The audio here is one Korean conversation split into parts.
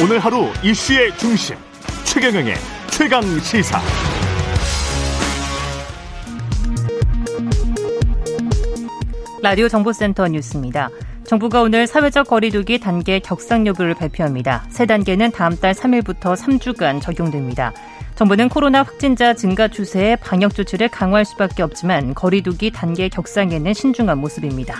오늘 하루 이슈의 중심 최경영의 최강 시사. 라디오 정보센터 뉴스입니다. 정부가 오늘 사회적 거리두기 단계 격상 여부를 발표합니다. 세 단계는 다음 달 3일부터 3주간 적용됩니다. 정부는 코로나 확진자 증가 추세에 방역 조치를 강화할 수밖에 없지만 거리두기 단계 격상에는 신중한 모습입니다.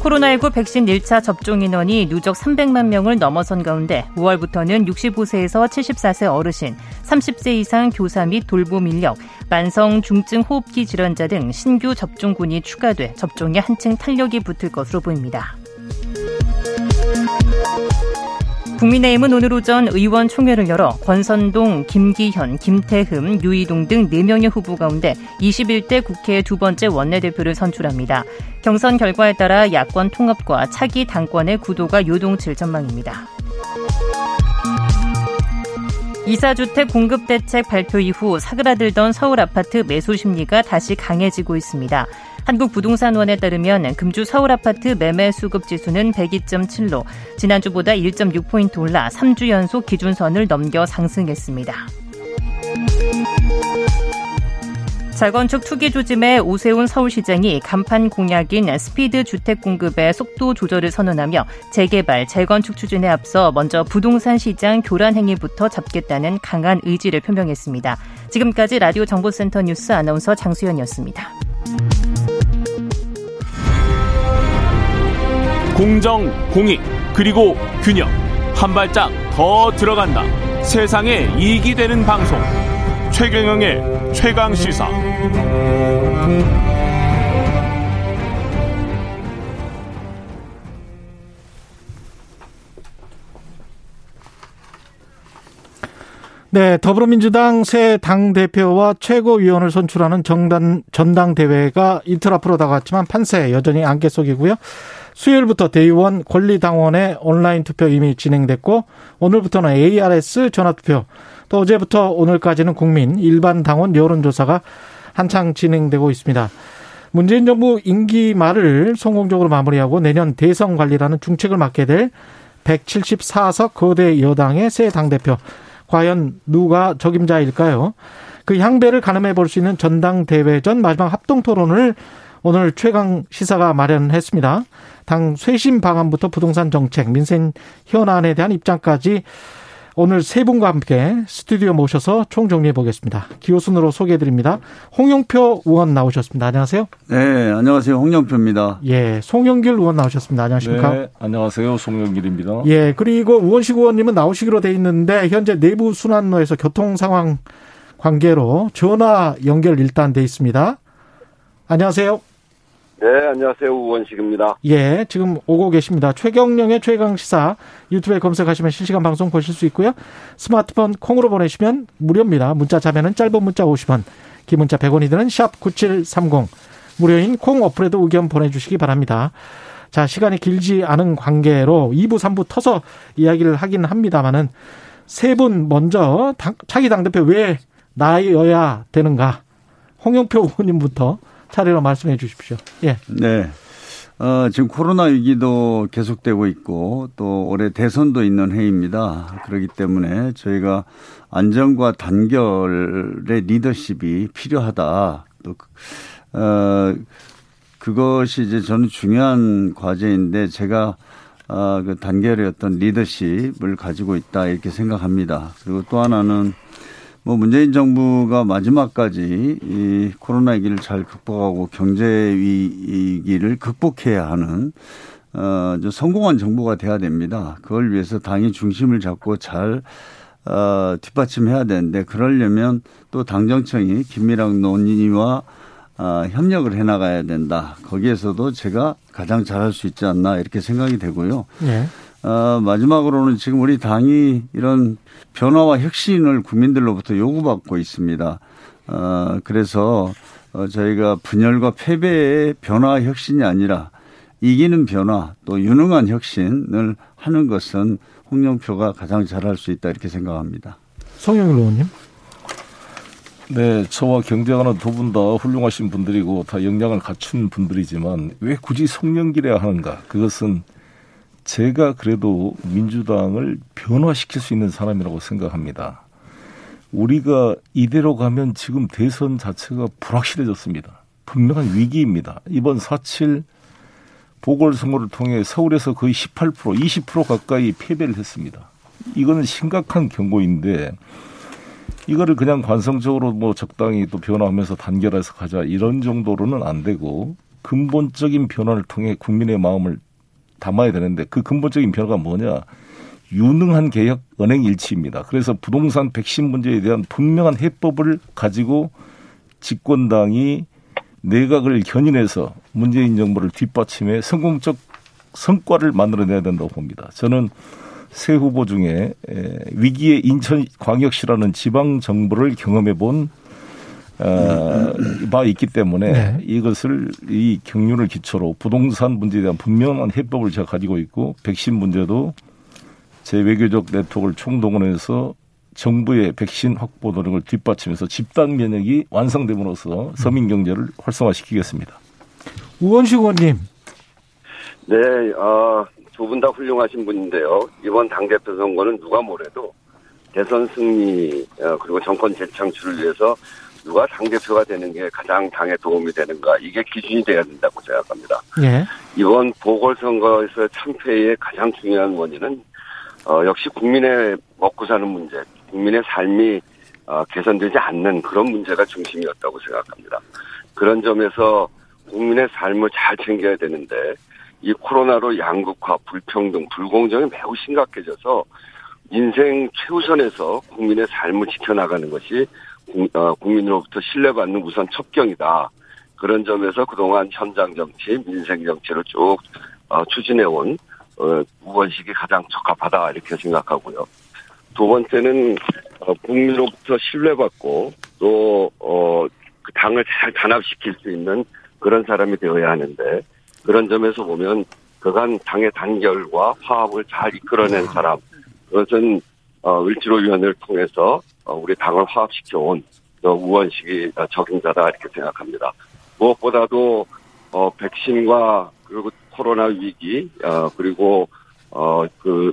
코로나19 백신 1차 접종 인원이 누적 300만 명을 넘어선 가운데 5월부터는 65세에서 74세 어르신, 30세 이상 교사 및 돌봄 인력, 만성 중증 호흡기 질환자 등 신규 접종군이 추가돼 접종에 한층 탄력이 붙을 것으로 보입니다. 국민의힘은 오늘 오전 의원총회를 열어 권선동, 김기현, 김태흠, 유이동 등 4명의 후보 가운데 21대 국회 두 번째 원내대표를 선출합니다. 경선 결과에 따라 야권 통합과 차기 당권의 구도가 요동칠 전망입니다. 이사주택 공급 대책 발표 이후 사그라들던 서울 아파트 매수 심리가 다시 강해지고 있습니다. 한국부동산원에 따르면 금주 서울 아파트 매매 수급 지수는 102.7로 지난주보다 1.6포인트 올라 3주 연속 기준선을 넘겨 상승했습니다. 재건축 투기 조짐의 오세훈 서울시장이 간판 공약인 스피드 주택 공급의 속도 조절을 선언하며 재개발, 재건축 추진에 앞서 먼저 부동산 시장 교란 행위부터 잡겠다는 강한 의지를 표명했습니다. 지금까지 라디오 정보센터 뉴스 아나운서 장수연이었습니다. 공정, 공익, 그리고 균형. 한 발짝 더 들어간다. 세상에 이익이 되는 방송. 최경영의 최강 시사. 네, 더불어민주당 새 당 대표와 최고위원을 선출하는 정당, 전당대회가 이틀 앞으로 다가왔지만 판세 여전히 안개 속이고요. 수요일부터 대의원 권리당원의 온라인 투표 이미 진행됐고 오늘부터는 ARS 전화투표 또 어제부터 오늘까지는 국민 일반 당원 여론조사가 한창 진행되고 있습니다. 문재인 정부 임기 말을 성공적으로 마무리하고 내년 대선 관리라는 중책을 맡게 될 174석 거대 여당의 새 당대표 과연 누가 적임자일까요? 그 향배를 가늠해 볼 수 있는 전당대회 전 마지막 합동 토론을 오늘 최강 시사가 마련했습니다. 당 쇄신 방안부터 부동산 정책, 민생 현안에 대한 입장까지 오늘 세 분과 함께 스튜디오 모셔서 총정리해 보겠습니다. 기호순으로 소개해 드립니다. 홍영표 의원 나오셨습니다. 안녕하세요. 네, 안녕하세요. 홍영표입니다. 예, 송영길 의원 나오셨습니다. 안녕하십니까? 네, 안녕하세요. 송영길입니다. 예, 그리고 우원식 의원님은 나오시기로 돼 있는데 현재 내부 순환로에서 교통 상황 관계로 전화 연결 일단 돼 있습니다. 안녕하세요. 네, 안녕하세요. 우원식입니다. 예, 지금 오고 계십니다. 최경령의 최강 시사 유튜브에 검색하시면 실시간 방송 보실 수 있고요. 스마트폰 콩으로 보내시면 무료입니다. 문자 자면은 짧은 문자 50원, 긴 문자 100원이 드는 샵 9730. 무료인 콩 어플에도 의견 보내주시기 바랍니다. 자, 시간이 길지 않은 관계로 2부, 3부 터서 이야기를 하긴 합니다만은 세 분 먼저 당, 차기 당대표 왜 나여야 되는가? 홍영표 의원님부터 차례로 말씀해 주십시오. 예. 네. 어, 지금 코로나 위기도 계속되고 있고 또 올해 대선도 있는 해입니다. 그렇기 때문에 저희가 안정과 단결의 리더십이 필요하다. 또, 어, 그것이 이제 저는 중요한 과제인데 제가 어, 그 단결의 어떤 리더십을 가지고 있다 이렇게 생각합니다. 그리고 또 하나는 뭐 문재인 정부가 마지막까지 이 코로나 위기를 잘 극복하고 경제 위기를 극복해야 하는 어, 좀 성공한 정부가 돼야 됩니다. 그걸 위해서 당이 중심을 잡고 잘 어, 뒷받침해야 되는데 그러려면 또 당정청이 김미랑 논의와 어, 협력을 해나가야 된다. 거기에서도 제가 가장 잘할 수 있지 않나 이렇게 생각이 되고요. 네. 어, 마지막으로는 지금 우리 당이 이런 변화와 혁신을 국민들로부터 요구받고 있습니다. 어, 그래서 어, 저희가 분열과 패배의 변화 혁신이 아니라 이기는 변화 또 유능한 혁신을 하는 것은 홍영표가 가장 잘할 수 있다 이렇게 생각합니다. 성영일 의원님. 네, 저와 경쟁하는 두 분 다 훌륭하신 분들이고 다 역량을 갖춘 분들이지만 왜 굳이 송영길해야 하는가? 그것은 제가 그래도 민주당을 변화시킬 수 있는 사람이라고 생각합니다. 우리가 이대로 가면 지금 대선 자체가 불확실해졌습니다. 분명한 위기입니다. 이번 4.7 보궐선거를 통해 서울에서 거의 18% 20% 가까이 패배를 했습니다. 이거는 심각한 경고인데 이거를 그냥 관성적으로 뭐 적당히 또 변화하면서 단결해서 가자 이런 정도로는 안 되고 근본적인 변화를 통해 국민의 마음을 담아야 되는데 그 근본적인 변화가 뭐냐 유능한 개혁 은행 일치입니다. 그래서 부동산 백신 문제에 대한 분명한 해법을 가지고 집권당이 내각을 견인해서 문재인 정부를 뒷받침해 성공적 성과를 만들어내야 된다고 봅니다. 저는 새 후보 중에 위기의 인천광역시라는 지방 정부를 경험해 본 어, 바 있기 때문에 네. 이것을 이 경륜을 기초로 부동산 문제에 대한 분명한 해법을 제가 가지고 있고 백신 문제도 제 외교적 네트워크를 총동원해서 정부의 백신 확보 노력을 뒷받치면서 집단 면역이 완성됨으로써 서민 경제를 활성화시키겠습니다. 우원식 의원님. 네, 어, 두 분 다 훌륭하신 분인데요. 이번 당대표 선거는 누가 뭐래도 대선 승리 어, 그리고 정권 재창출을 위해서 누가 당대표가 되는 게 가장 당에 도움이 되는가 이게 기준이 돼야 된다고 생각합니다. 예. 이번 보궐선거에서 참패의 가장 중요한 원인은 어, 역시 국민의 먹고 사는 문제, 국민의 삶이 어, 개선되지 않는 그런 문제가 중심이었다고 생각합니다. 그런 점에서 국민의 삶을 잘 챙겨야 되는데 이 코로나로 양극화, 불평등, 불공정이 매우 심각해져서 인생 최우선에서 국민의 삶을 지켜나가는 것이 어, 국민으로부터 신뢰받는 우선 첩경이다. 그런 점에서 그동안 현장 정치, 민생 정치를 쭉 어, 추진해온 어, 우원식이 가장 적합하다 이렇게 생각하고요. 두 번째는 국민으로부터 신뢰받고 또그 당을 잘 단합시킬 수 있는 그런 사람이 되어야 하는데 그런 점에서 보면 그간 당의 단결과 화합을 잘 이끌어낸 사람 그것은 을지로위원회를 통해서 어, 우리 당을 화합시켜온 우원식이 적임자다 이렇게 생각합니다. 무엇보다도 어, 백신과 그리고 코로나 위기 어, 그리고 어, 그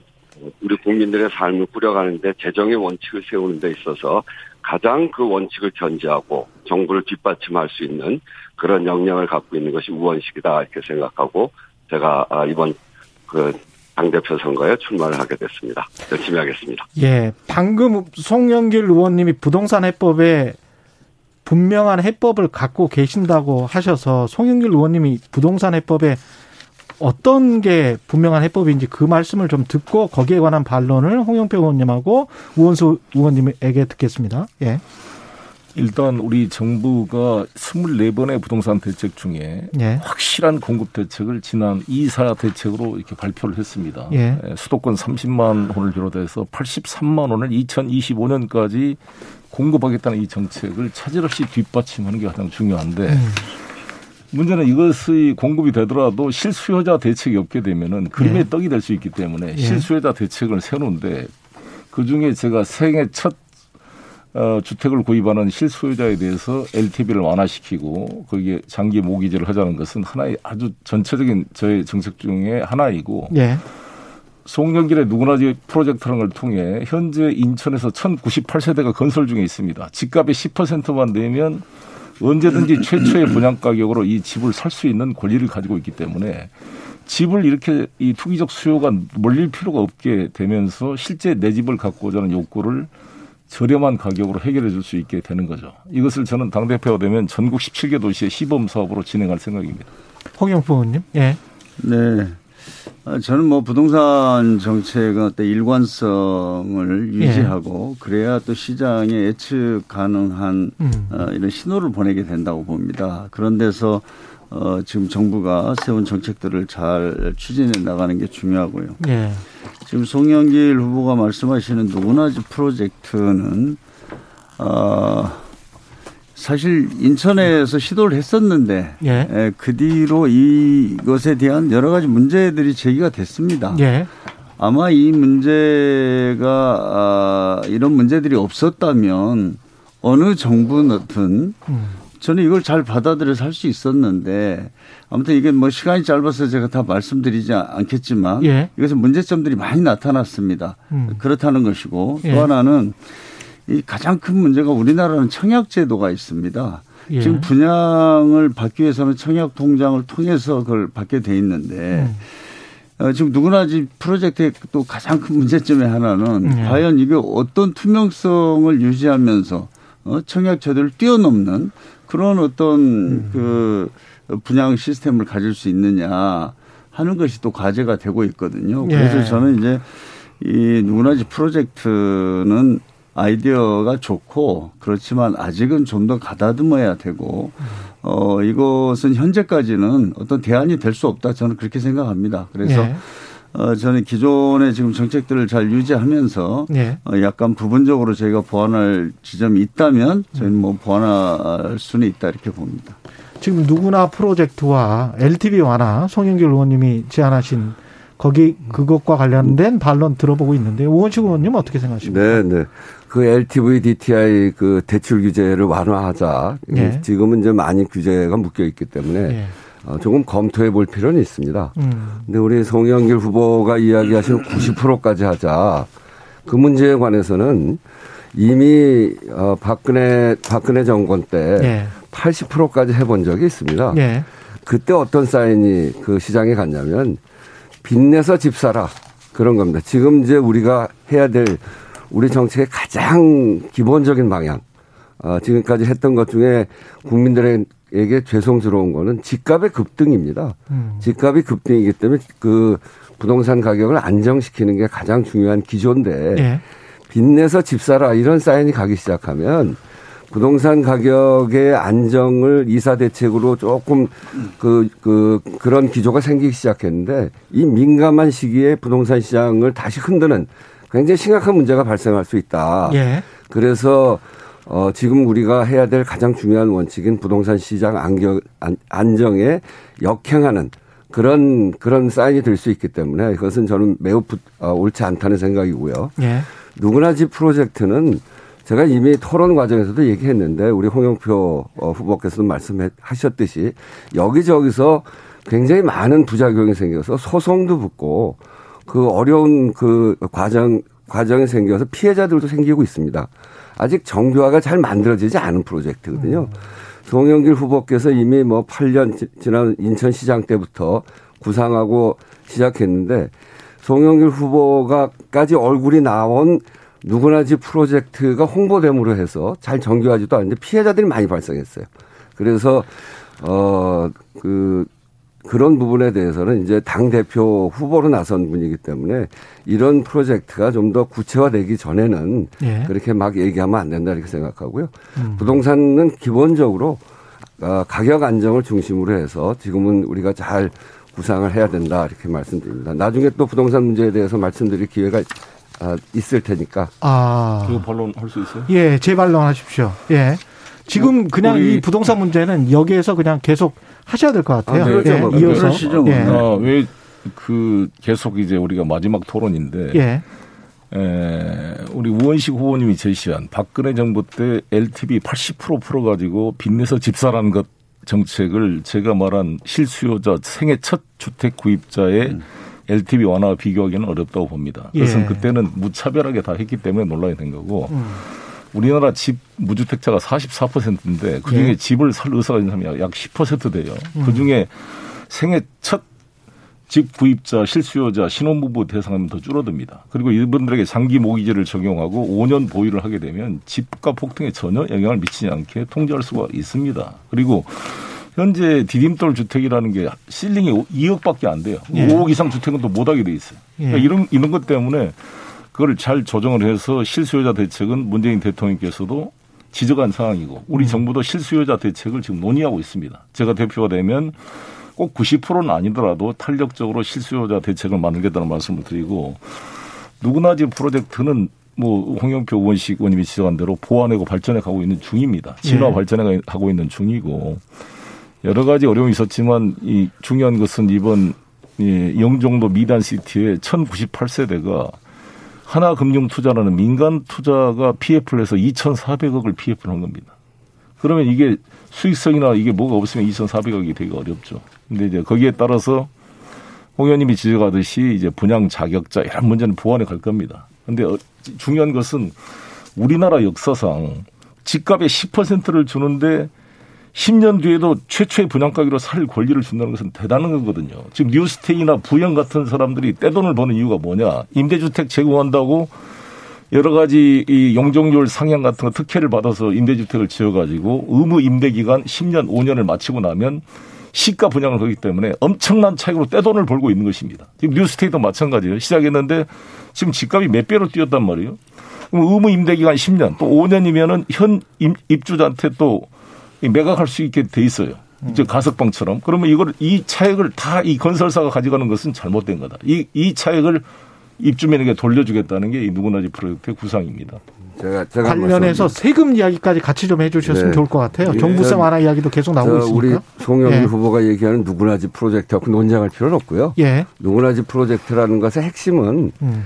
우리 국민들의 삶을 꾸려가는데 재정의 원칙을 세우는 데 있어서 가장 그 원칙을 견지하고 정부를 뒷받침할 수 있는 그런 역량을 갖고 있는 것이 우원식이다 이렇게 생각하고 제가 아, 이번 그 당대표 선거에 출마를 하게 됐습니다. 열심히 하겠습니다. 예. 방금 송영길 의원님이 부동산 해법에 분명한 해법을 갖고 계신다고 하셔서 송영길 의원님이 부동산 해법에 어떤 게 분명한 해법인지 그 말씀을 좀 듣고 거기에 관한 반론을 홍영표 의원님하고 우원수 의원님에게 듣겠습니다. 예. 일단 우리 정부가 24번의 부동산 대책 중에 예. 확실한 공급 대책을 지난 이사 대책으로 이렇게 발표를 했습니다. 예. 예 수도권 30만 원을 비롯해서 83만 원을 2025년까지 공급하겠다는 이 정책을 차질 없이 뒷받침하는 게 가장 중요한데 음. 문제는 이것이 공급이 되더라도 실수요자 대책이 없게 되면은 그림의 예. 떡이 될 수 있기 때문에 예. 실수요자 대책을 세우는데 그 중에 제가 생애 첫 어, 주택을 구입하는 실소유자에 대해서 LTV를 완화시키고 거기에 장기 모기지를 하자는 것은 하나의 아주 전체적인 저의 정책 중에 하나이고 예. 송영길의 누구나지 프로젝트라는 걸 통해 현재 인천에서 1098세대가 건설 중에 있습니다. 집값의 10%만 내면 언제든지 최초의 분양 가격으로 이 집을 살 수 있는 권리를 가지고 있기 때문에 집을 이렇게 이 투기적 수요가 몰릴 필요가 없게 되면서 실제 내 집을 갖고자 하는 욕구를 저렴한 가격으로 해결해 줄 수 있게 되는 거죠. 이것을 저는 당대표가 되면 전국 17개 도시의 시범 사업으로 진행할 생각입니다. 홍영표 의원님. 예. 네. 아, 저는 뭐 부동산 정책은 어떤 일관성을 유지하고 예. 그래야 또 시장에 예측 가능한 음. 어, 이런 신호를 보내게 된다고 봅니다. 그런 데서 어, 지금 정부가 세운 정책들을 잘 추진해 나가는 게 중요하고요. 예. 지금 송영길 후보가 말씀하시는 누구나지 프로젝트는 어, 사실 인천에서 시도를 했었는데 예. 예, 그 뒤로 이것에 대한 여러 가지 문제들이 제기가 됐습니다. 예. 아마 이 문제가 아, 이런 문제들이 없었다면 어느 정부든 음. 저는 이걸 잘 받아들여서 할 수 있었는데 아무튼 이게 뭐 시간이 짧아서 제가 다 말씀드리지 않겠지만 예. 이것은 문제점들이 많이 나타났습니다. 음. 그렇다는 것이고 예. 또 하나는 이 가장 큰 문제가 우리나라는 청약 제도가 있습니다. 예. 지금 분양을 받기 위해서는 청약 통장을 통해서 그걸 받게 돼 있는데 음. 어, 지금 누구나 집 프로젝트의 또 가장 큰 문제점의 하나는 예. 과연 이게 어떤 투명성을 유지하면서 어, 청약 제도를 뛰어넘는 그런 어떤 음. 그 분양 시스템을 가질 수 있느냐 하는 것이 또 과제가 되고 있거든요. 그래서 예. 저는 이제 이 누구나 집 프로젝트는 아이디어가 좋고 그렇지만 아직은 좀 더 가다듬어야 되고 어 이것은 현재까지는 어떤 대안이 될 수 없다 저는 그렇게 생각합니다. 그래서 예. 어 저는 기존의 지금 정책들을 잘 유지하면서 예. 어 약간 부분적으로 저희가 보완할 지점이 있다면 저희는 뭐 보완할 수는 있다 이렇게 봅니다. 지금 누구나 프로젝트와 LTV 완화 송영길 의원님이 제안하신 거기 그것과 관련된 반론 들어보고 있는데 우원식 의원님 어떻게 생각하십니까? 네, 네. 그 LTV DTI 그 대출 규제를 완화하자. 예. 지금은 이제 많이 규제가 묶여 있기 때문에 예. 어, 조금 검토해 볼 필요는 있습니다. 음. 근데 우리 송영길 후보가 이야기하신 90%까지 하자. 그 문제에 관해서는 이미 어, 박근혜 박근혜 정권 때 예. 80%까지 해본 적이 있습니다. 예. 그때 어떤 사인이 그 시장에 갔냐면 빚내서 집 사라 그런 겁니다. 지금 이제 우리가 해야 될 우리 정책의 가장 기본적인 방향. 어, 지금까지 했던 것 중에 국민들에게 죄송스러운 거는 집값의 급등입니다. 음. 집값이 급등이기 때문에 그 부동산 가격을 안정시키는 게 가장 중요한 기조인데 예. 빚내서 집 사라 이런 사인이 가기 시작하면 부동산 가격의 안정을 이사 대책으로 조금 그, 그, 그런 기조가 생기기 시작했는데 이 민감한 시기에 부동산 시장을 다시 흔드는 굉장히 심각한 문제가 발생할 수 있다. 예. 그래서 어, 지금 우리가 해야 될 가장 중요한 원칙인 부동산 시장 안경, 안, 안정에 역행하는 그런, 그런 사인이 될 수 있기 때문에 이것은 저는 매우 부, 어, 옳지 않다는 생각이고요. 예. 누구나 집 프로젝트는 제가 이미 토론 과정에서도 얘기했는데 우리 홍영표 어, 후보께서도 말씀하셨듯이 여기저기서 굉장히 많은 부작용이 생겨서 소송도 붙고 그 어려운 그 과정 과정이 생겨서 피해자들도 생기고 있습니다. 아직 정교화가 잘 만들어지지 않은 프로젝트거든요. 송영길 후보께서 이미 뭐 8년 지- 지난 인천시장 때부터 구상하고 시작했는데 송영길 후보가까지 얼굴이 나온 누구나 집 프로젝트가 홍보됨으로 해서 잘 정교하지도 않는데 피해자들이 많이 발생했어요. 그래서 어그 그런 부분에 대해서는 이제 당 대표 후보로 나선 분이기 때문에 이런 프로젝트가 좀 더 구체화되기 전에는 예. 그렇게 막 얘기하면 안 된다 이렇게 생각하고요. 음. 부동산은 기본적으로 어, 가격 안정을 중심으로 해서 지금은 우리가 잘 구상을 해야 된다 이렇게 말씀드립니다. 나중에 또 부동산 문제에 대해서 말씀드릴 기회가 아, 있을 테니까 아. 이거 반론할 수 있어요? 예, 재발론하십시오. 예. 지금 그냥 우리- 이 부동산 문제는 여기에서 그냥 계속 하셔야 될 것 같아요. 아, 그렇죠. 예, 뭐 이어서. 뭐. 예. 아, 왜그 계속 이제 우리가 마지막 토론인데 예. 에, 우리 우원식 후보님이 제시한 박근혜 정부 때 LTV 80% 풀어가지고 빚내서 집 사라는 것 정책을 제가 말한 실수요자 생애 첫 주택 구입자의 LTV 완화와 비교하기는 어렵다고 봅니다. 예. 그때는 무차별하게 다 했기 때문에 논란이 된 거고 음. 우리나라 집 무주택자가 44%인데 그중에 예. 집을 살 의사가 있는 사람이 약 10% 돼요. 음. 그중에 생애 첫 집 구입자, 실수요자, 신혼부부 대상하면 더 줄어듭니다. 그리고 이분들에게 장기 모기지를 적용하고 5년 보유를 하게 되면 집값 폭등에 전혀 영향을 미치지 않게 통제할 수가 있습니다. 그리고 현재 디딤돌 주택이라는 게 실링이 2억밖에 안 돼요. 예. 5억 이상 주택은 또 못하게 돼 있어요. 그러니까 예. 이런 이런 것 때문에 그걸 잘 조정을 해서 실수요자 대책은 문재인 대통령께서도 지적한 상황이고 우리 음. 정부도 실수요자 대책을 지금 논의하고 있습니다. 제가 대표가 되면 꼭 90%는 아니더라도 탄력적으로 실수요자 대책을 만들겠다는 말씀을 드리고 누구나 지금 프로젝트는 뭐 홍영표 의원식 의원님이 지적한 대로 보완하고 발전해 가고 있는 중입니다. 진화 예. 발전해 가고 있는 중이고 여러 가지 어려움이 있었지만 이 중요한 것은 이번 이 영종도 미단 시티의 1098세대가 하나금융투자라는 민간 투자가 PF를 해서 2,400억을 PF를 한 겁니다. 그러면 이게 수익성이나 이게 뭐가 없으면 2,400억이 되기 어렵죠. 근데 이제 거기에 따라서 홍 의원님이 지적하듯이 이제 분양 자격자 이런 문제는 보완해 갈 겁니다. 근데 어, 중요한 것은 우리나라 역사상 집값의 10%를 주는데 10년 뒤에도 최초의 분양가격으로 살 권리를 준다는 것은 대단한 거거든요. 지금 뉴스테이나 부영 같은 사람들이 떼돈을 버는 이유가 뭐냐. 임대주택 제공한다고 여러 가지 이 용적률 상향 같은 거 특혜를 받아서 임대주택을 지어가지고 의무 임대 기간 10년, 5년을 마치고 나면 시가 분양을 하기 때문에 엄청난 차익으로 떼돈을 벌고 있는 것입니다. 지금 뉴스테이도 마찬가지예요. 시작했는데 지금 집값이 몇 배로 뛰었단 말이에요. 의무 임대 기간 10년 또 5년이면은 현 입주자한테 또 매각할 수 있게 돼 있어요. 이제 가석방처럼. 그러면 이걸 이 차액을 다 이 건설사가 가져가는 것은 잘못된 거다. 이, 이 차액을 입주민에게 돌려주겠다는 게 이 누구나지 프로젝트의 구상입니다. 제가, 제가 관련해서 세금 이야기까지 같이 좀 해주셨으면 네. 좋을 것 같아요. 예. 종부세 완화 이야기도 계속 나오고 있으니까. 우리 송영길 예. 후보가 얘기하는 누구나지 프로젝트하고 논쟁할 필요는 없고요. 예. 누구나지 프로젝트라는 것의 핵심은 음.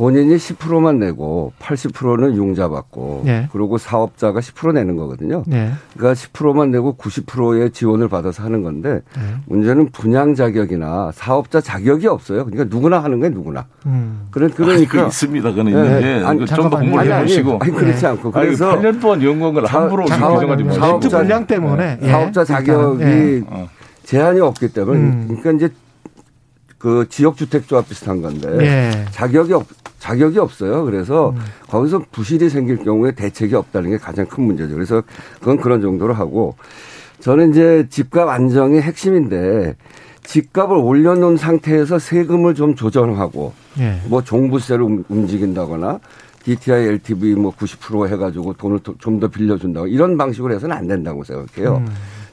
본인이 10%만 내고 80%는 융자 받고 네. 그리고 사업자가 10% 내는 거거든요. 네. 그러니까 10%만 내고 90%의 지원을 받아서 하는 건데 네. 문제는 분양 자격이나 사업자 자격이 없어요. 그러니까 누구나 하는 거예요, 누구나. 음. 그런 그러니까 있습니다. 그는 네. 아니, 좀더 공부를 해 보시고. 아니, 그렇지 않고 그래서 아니, 8년 동안 연구한 걸 함부로 규정하지 마세요. 사업자 분량 때문에 예. 사업자 자격이 예. 제한이 없기 때문에 음. 그러니까 이제 그 지역주택조합 비슷한 건데 예. 자격이 없 자격이 없어요. 그래서 음. 거기서 부실이 생길 경우에 대책이 없다는 게 가장 큰 문제죠. 그래서 그건 그런 정도로 하고 저는 이제 집값 안정이 핵심인데 집값을 올려놓은 상태에서 세금을 좀 조정하고 예. 뭐 종부세로 움직인다거나 DTI, LTV 뭐 90% 해가지고 돈을 좀 더 빌려준다고 이런 방식으로 해서는 안 된다고 생각해요. 음.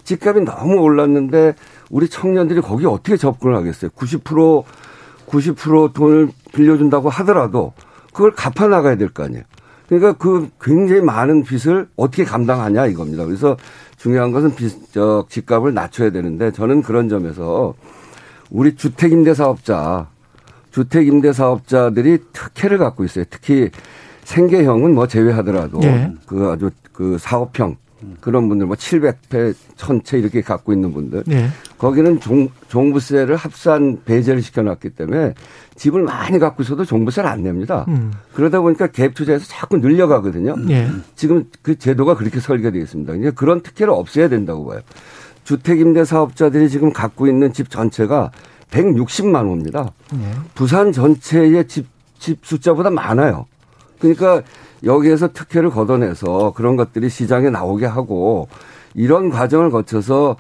집값이 너무 올랐는데 우리 청년들이 거기 어떻게 접근을 하겠어요? 90% 90% 돈을 빌려준다고 하더라도 그걸 갚아 나가야 될 거 아니에요. 그러니까 그 굉장히 많은 빚을 어떻게 감당하냐 이겁니다. 그래서 중요한 것은 빚, 저, 집값을 낮춰야 되는데 저는 그런 점에서 우리 주택임대 사업자, 주택임대 사업자들이 특혜를 갖고 있어요. 특히 생계형은 뭐 제외하더라도 네. 그 아주 그 사업형 그런 분들 뭐 700회, 1000채 이렇게 갖고 있는 분들. 네. 거기는 종, 종부세를 합산 배제를 시켜놨기 때문에 집을 많이 갖고 있어도 종부세를 안 냅니다. 음. 그러다 보니까 갭 투자에서 자꾸 늘려가거든요. 네. 지금 그 제도가 그렇게 설계되어 있습니다. 이제 그런 특혜를 없애야 된다고 봐요. 주택임대 사업자들이 지금 갖고 있는 집 전체가 160만 호입니다. 네. 부산 전체의 집, 집 숫자보다 많아요. 그러니까 여기에서 특혜를 걷어내서 그런 것들이 시장에 나오게 하고 이런 과정을 거쳐서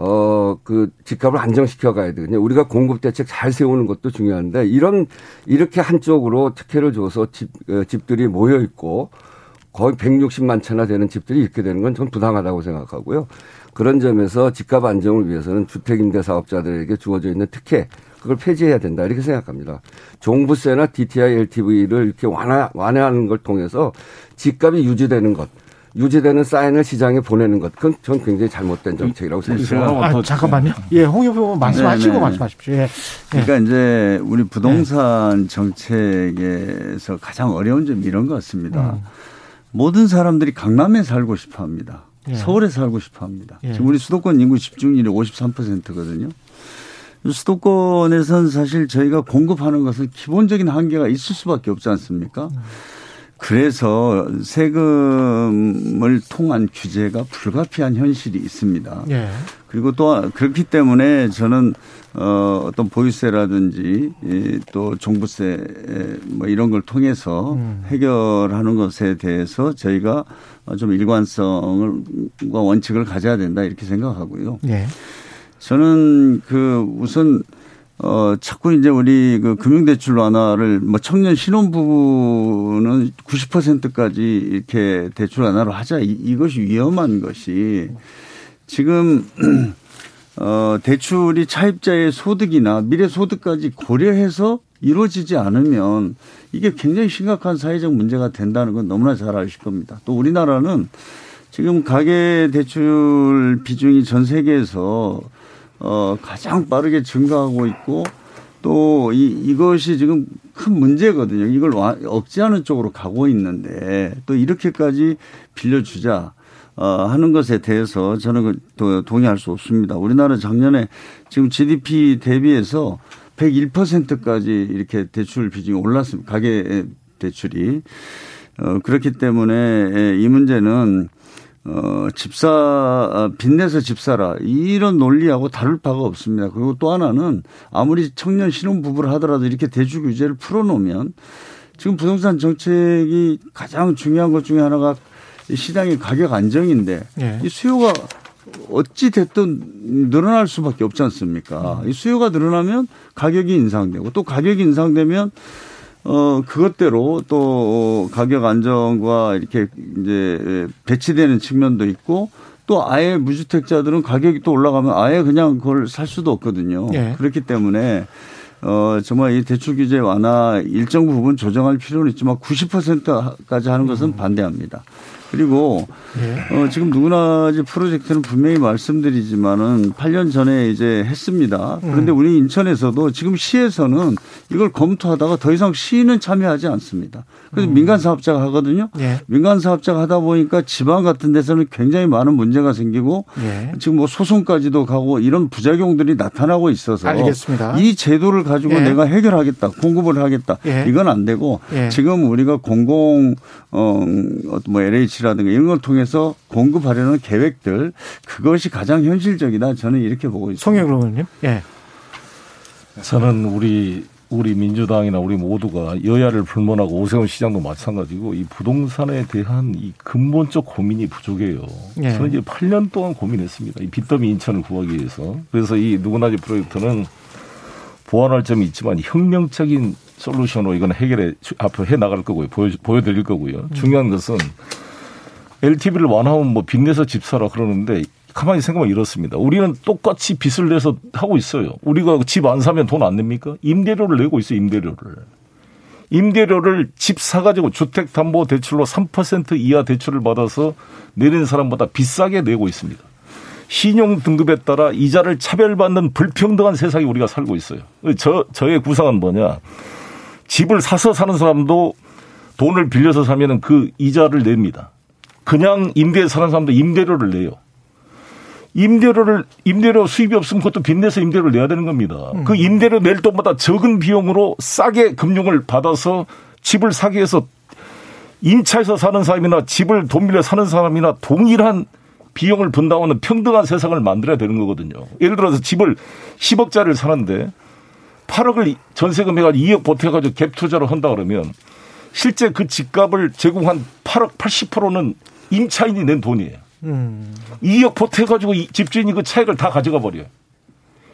어, 그 집값을 안정시켜 가야 되거든요. 우리가 공급 대책 잘 세우는 것도 중요한데 이런 이렇게 한쪽으로 특혜를 줘서 집, 어, 집들이 모여 있고 거의 160만 채나 되는 집들이 이렇게 되는 건 전 부당하다고 생각하고요. 그런 점에서 집값 안정을 위해서는 주택임대 사업자들에게 주어져 있는 특혜 그걸 폐지해야 된다 이렇게 생각합니다. 종부세나 DTI, LTV를 이렇게 완화 완화하는 걸 통해서 집값이 유지되는 것. 유지되는 사인을 시장에 보내는 것, 그건 전 굉장히 잘못된 정책이라고 생각합니다. 아, 잠깐만요. 예, 홍 후보 말씀하시고 네네. 말씀하십시오. 예. 그러니까 이제 우리 부동산 네. 정책에서 가장 어려운 점이 이런 것 같습니다. 음. 모든 사람들이 강남에 살고 싶어 합니다. 예. 서울에 살고 싶어 합니다. 예. 지금 우리 수도권 인구 집중률이 53%거든요. 수도권에서는 사실 저희가 공급하는 것은 기본적인 한계가 있을 수밖에 없지 않습니까? 그래서 세금을 통한 규제가 불가피한 현실이 있습니다. 예. 그리고 또 그렇기 때문에 저는 어 어떤 보유세라든지 또 종부세 뭐 이런 걸 통해서 음. 해결하는 것에 대해서 저희가 좀 일관성과 원칙을 가져야 된다 이렇게 생각하고요. 예. 저는 그 우선 어 자꾸 이제 우리 그 금융대출 완화를 뭐 청년 신혼부부는 90%까지 이렇게 대출 완화로 하자 이, 것이 위험한 것이 지금 어 대출이 차입자의 소득이나 미래 소득까지 고려해서 이루어지지 않으면 이게 굉장히 심각한 사회적 문제가 된다는 건 너무나 잘 아실 겁니다. 또 우리나라는 지금 가계 대출 비중이 전 세계에서 어, 가장 빠르게 증가하고 있고 또 이, 이것이 지금 큰 문제거든요. 이걸 억제하는 쪽으로 가고 있는데 또 이렇게까지 빌려주자. 어, 하는 것에 대해서 저는 그 동의할 수 없습니다. 우리나라 작년에 지금 GDP 대비해서 101%까지 이렇게 대출 비중이 올랐습니다. 가계 대출이. 어, 그렇기 때문에 이 문제는 어, 집사, 아, 빚내서 집사라. 이런 논리하고 다를 바가 없습니다. 그리고 또 하나는 아무리 청년 신혼부부를 하더라도 이렇게 대출 규제를 풀어놓으면 지금 부동산 정책이 가장 중요한 것 중에 하나가 시장의 가격 안정인데 예. 이 수요가 어찌 됐든 늘어날 수밖에 없지 않습니까? 이 수요가 늘어나면 가격이 인상되고 또 가격이 인상되면 어 그것대로 또 가격 안정과 이렇게 이제 배치되는 측면도 있고 또 아예 무주택자들은 가격이 또 올라가면 아예 그냥 그걸 살 수도 없거든요. 예. 그렇기 때문에 어, 정말 이 대출 규제 완화 일정 부분 조정할 필요는 있지만 90%까지 하는 것은 음. 반대합니다. 그리고 네. 어, 지금 누구나 이제 프로젝트는 분명히 말씀드리지만은 8년 전에 이제 했습니다. 그런데 음. 우리 인천에서도 지금 시에서는 이걸 검토하다가 더 이상 시는 참여하지 않습니다. 그래서 음. 민간 사업자가 하거든요. 예. 민간 사업자가 하다 보니까 지방 같은 데서는 굉장히 많은 문제가 생기고 예. 지금 뭐 소송까지도 가고 이런 부작용들이 나타나고 있어서 알겠습니다. 이 제도를 가지고 예. 내가 해결하겠다, 공급을 하겠다 예. 이건 안 되고 예. 지금 우리가 공공 어뭐 LH 라든가 이런 걸 통해서 공급하려는 계획들 그것이 가장 현실적이다 저는 이렇게 보고 있습니다. 송영 의원님. 예. 저는 우리 우리 민주당이나 우리 모두가 여야를 불문하고 오세훈 시장도 마찬가지고 이 부동산에 대한 이 근본적 고민이 부족해요. 예. 저는 이제 8년 동안 고민했습니다. 이 빚더미 인천을 구하기 위해서. 그래서 이 누구나지 프로젝트는 보완할 점이 있지만 혁명적인 솔루션으로 이건 해결해 앞으로 해 나갈 거고요. 보여 보여드릴 거고요. 중요한 것은 LTV를 완화하면 뭐 빚내서 집 사라 그러는데 가만히 생각하면 이렇습니다. 우리는 똑같이 빚을 내서 하고 있어요. 우리가 집 안 사면 돈 안 냅니까? 임대료를 내고 있어요, 임대료를. 임대료를 집 사가지고 주택담보대출로 3% 이하 대출을 받아서 내는 사람보다 비싸게 내고 있습니다. 신용 등급에 따라 이자를 차별받는 불평등한 세상에 우리가 살고 있어요. 저, 저의 구상은 뭐냐. 집을 사서 사는 사람도 돈을 빌려서 사면은 그 이자를 냅니다. 그냥 임대에 사는 사람도 임대료를 내요. 임대료를 임대료 수입이 없으면 그것도 빚내서 임대료를 내야 되는 겁니다. 음. 그 임대료 낼 돈보다 적은 비용으로 싸게 금융을 받아서 집을 사기 위해서 임차에서 사는 사람이나 집을 돈 빌려 사는 사람이나 동일한 비용을 분담하는 평등한 세상을 만들어야 되는 거거든요. 예를 들어서 집을 10억짜리를 사는데 8억을 전세금 해가지고 2억 보태가지고 갭 투자를 한다 그러면 실제 그 집값을 제공한 8억 80%는 임차인이 낸 돈이에요. 음. 2억 보태가지고 집주인이 그 차익을 다 가져가 버려요.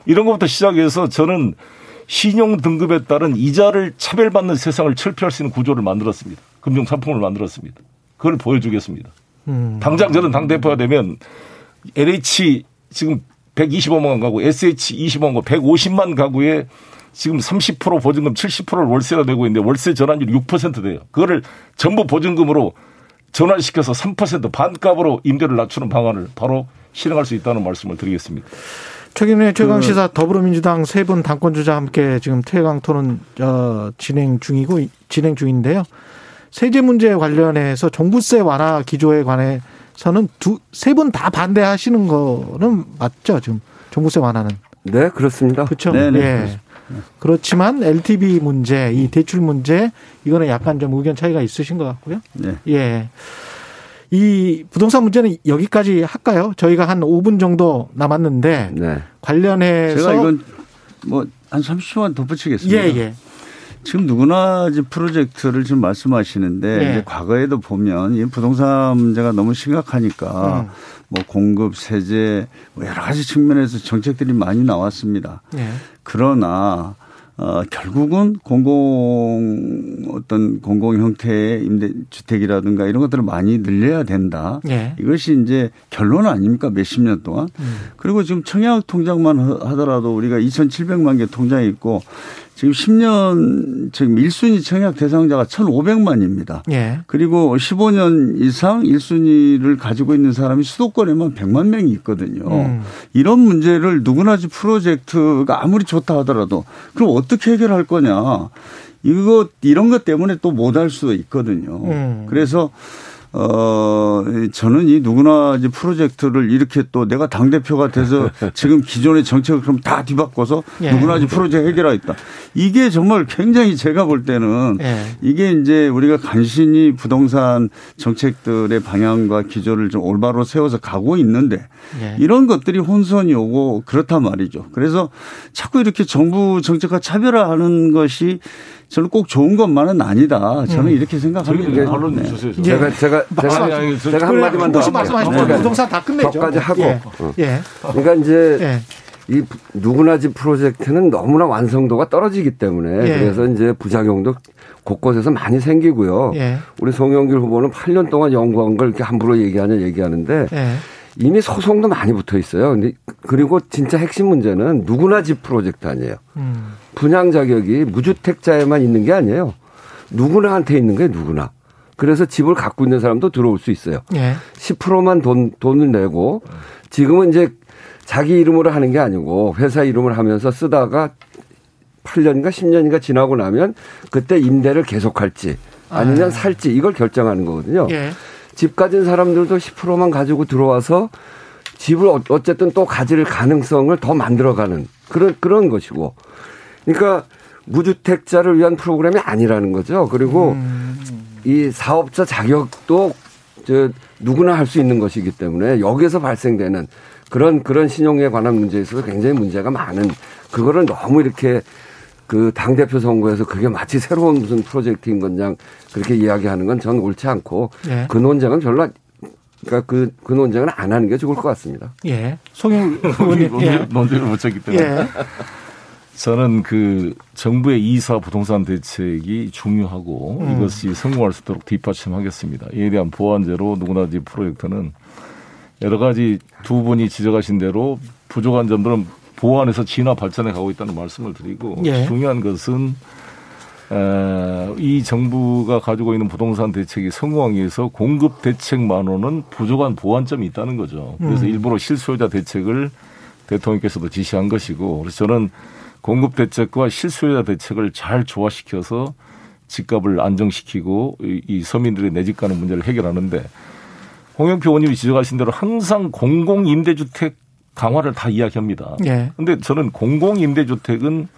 이런 것부터 시작해서 저는 신용 등급에 따른 이자를 차별받는 세상을 철폐할 수 있는 구조를 만들었습니다. 금융 상품을 만들었습니다. 그걸 보여주겠습니다. 음. 당장 저는 당 대표가 되면 LH 지금 125만 가구, SH 20만 가구, 150만 가구에 지금 30% 보증금 70%를 월세가 되고 있는데 월세 전환율이 6% 돼요. 그거를 전부 보증금으로 전환시켜서 3% 반값으로 임대를 낮추는 방안을 바로 실행할 수 있다는 말씀을 드리겠습니다. 최근에 최강 그 시사 더불어민주당 세 분 당권 주자 함께 지금 최강 토론 어, 진행 중이고 진행 중인데요. 세제 문제 관련해서 종부세 완화 기조에 관해서는 두 세 분 다 반대하시는 거는 맞죠? 지금 종부세 완화는. 네, 그렇습니다. 그렇죠. 네, 네. 예. 그렇지만 LTV 문제, 이 대출 문제 이거는 약간 좀 의견 차이가 있으신 것 같고요. 네. 예. 이 부동산 문제는 여기까지 할까요? 저희가 한 5분 정도 남았는데 네. 관련해서 제가 이건 뭐 한 30초만 덧붙이겠습니다. 예, 예. 지금 누구나 이제 프로젝트를 지금 말씀하시는데 예. 이제 과거에도 보면 이 부동산 문제가 너무 심각하니까 음. 뭐 공급 세제 뭐 여러 가지 측면에서 정책들이 많이 나왔습니다. 예. 그러나 어, 결국은 공공 어떤 공공 형태의 임대 주택이라든가 이런 것들을 많이 늘려야 된다. 예. 이것이 이제 결론 아닙니까? 몇십 년 동안. 음. 그리고 지금 청약 통장만 하더라도 우리가 2,700만 개 통장이 있고 지금 10년 지금 1순위 청약 대상자가 1,500만입니다. 예. 그리고 15년 이상 1순위를 가지고 있는 사람이 수도권에만 100만 명이 있거든요. 음. 이런 문제를 누구나 지 프로젝트가 아무리 좋다 하더라도 그럼 어떻게 해결할 거냐. 이거 이런 것 때문에 또 못 할 수도 있거든요. 음. 그래서 어, 저는 이 누구나 이제 프로젝트를 이렇게 또 내가 당대표가 돼서 지금 기존의 정책을 그럼 다 뒤바꿔서 예. 누구나 이제 프로젝트 해결하겠다. 이게 정말 굉장히 제가 볼 때는 예. 이게 이제 우리가 간신히 부동산 정책들의 방향과 기조를 좀 올바로 세워서 가고 있는데 예. 이런 것들이 혼선이 오고 그렇단 말이죠. 그래서 자꾸 이렇게 정부 정책과 차별화하는 것이 저는 꼭 좋은 것만은 아니다. 저는 이렇게 생각합니다. 반론 네. 주세요. 제가 제가 제가, 아니, 아니, 저- 제가 그래, 한마디만 더. 말씀하십시오. 그러니까 부동산 다 끝내죠. 저까지 하고. 예. 어. 예. 그러니까 이제 예. 이 누구나 집 프로젝트는 너무나 완성도가 떨어지기 때문에 예. 그래서 이제 부작용도 곳곳에서 많이 생기고요. 예. 우리 송영길 후보는 8년 동안 연구한 걸 이렇게 함부로 얘기하냐 얘기하는데 예. 이미 소송도 많이 붙어 있어요. 근데 그리고 진짜 핵심 문제는 누구나 집 프로젝트 아니에요. 음. 분양 자격이 무주택자에만 있는 게 아니에요. 누구나한테 있는 게 누구나. 그래서 집을 갖고 있는 사람도 들어올 수 있어요. 예. 10%만 돈, 돈을 내고 지금은 이제 자기 이름으로 하는 게 아니고 회사 이름을 하면서 쓰다가 8년인가 10년인가 지나고 나면 그때 임대를 계속할지 아니면 아. 살지 이걸 결정하는 거거든요. 예. 집 가진 사람들도 10%만 가지고 들어와서 집을 어- 어쨌든 또 가질 가능성을 더 만들어가는 그런 그런 것이고, 그러니까 무주택자를 위한 프로그램이 아니라는 거죠. 그리고 음. 이 사업자 자격도 저 누구나 할 수 있는 것이기 때문에 여기에서 발생되는 그런 그런 신용에 관한 문제에 있어서 굉장히 문제가 많은 그거를 너무 이렇게 그 당 대표 선거에서 그게 마치 새로운 무슨 프로젝트인 것냥 그렇게 이야기하는 건 전 옳지 않고 예. 그 논쟁은 별로 그러니까 그, 그 논쟁은 안 하는 게 좋을 것 같습니다. 예. 송영 의원님. 예. 논쟁- 논쟁을 못 쳤기 때문에 예. 저는 그 정부의 이사 부동산 대책이 중요하고 음. 이것이 성공할 수 있도록 뒷받침하겠습니다. 이에 대한 보완제로 누구나 집 프로젝트는 여러 가지 두 분이 지적하신 대로 부족한 점들은 보완해서 진화 발전해 가고 있다는 말씀을 드리고 예. 중요한 것은 에, 이 정부가 가지고 있는 부동산 대책이 성공하기 위해서 공급 대책만으로는 부족한 보완점이 있다는 거죠. 그래서 음. 일부러 실수요자 대책을 대통령께서도 지시한 것이고 그래서 저는 공급 대책과 실수요자 대책을 잘 조화시켜서 집값을 안정시키고 이, 이 서민들의 내 집 가는 문제를 해결하는데 홍영표 의원님이 지적하신 대로 항상 공공 임대주택 강화를 다 이야기합니다. 예. 근데 저는 공공 임대주택은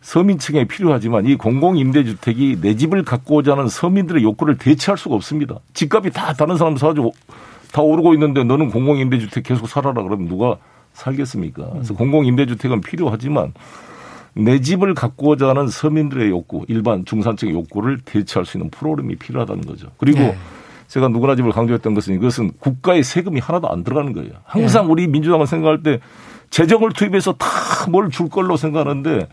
서민층에 필요하지만 이 공공임대주택이 내 집을 갖고 오자 하는 서민들의 욕구를 대체할 수가 없습니다. 집값이 다 다른 사람 사가지고 다 오르고 있는데 너는 공공임대주택 계속 살아라 그러면 누가 살겠습니까? 그래서 공공임대주택은 필요하지만 내 집을 갖고 오자 하는 서민들의 욕구, 일반 중산층의 욕구를 대체할 수 있는 프로그램이 필요하다는 거죠. 그리고 네. 제가 누구나 집을 강조했던 것은 이것은 국가의 세금이 하나도 안 들어가는 거예요. 항상 우리 민주당은 생각할 때 재정을 투입해서 다 뭘 줄 걸로 생각하는데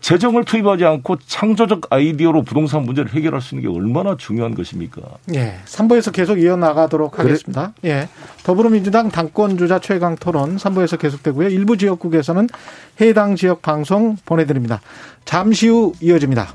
재정을 투입하지 않고 창조적 아이디어로 부동산 문제를 해결할 수 있는 게 얼마나 중요한 것입니까? 예. 3부에서 계속 이어나가도록 하겠습니다. 예. 더불어민주당 당권주자 최강 토론 3부에서 계속되고요. 일부 지역국에서는 해당 지역 방송 보내드립니다. 잠시 후 이어집니다.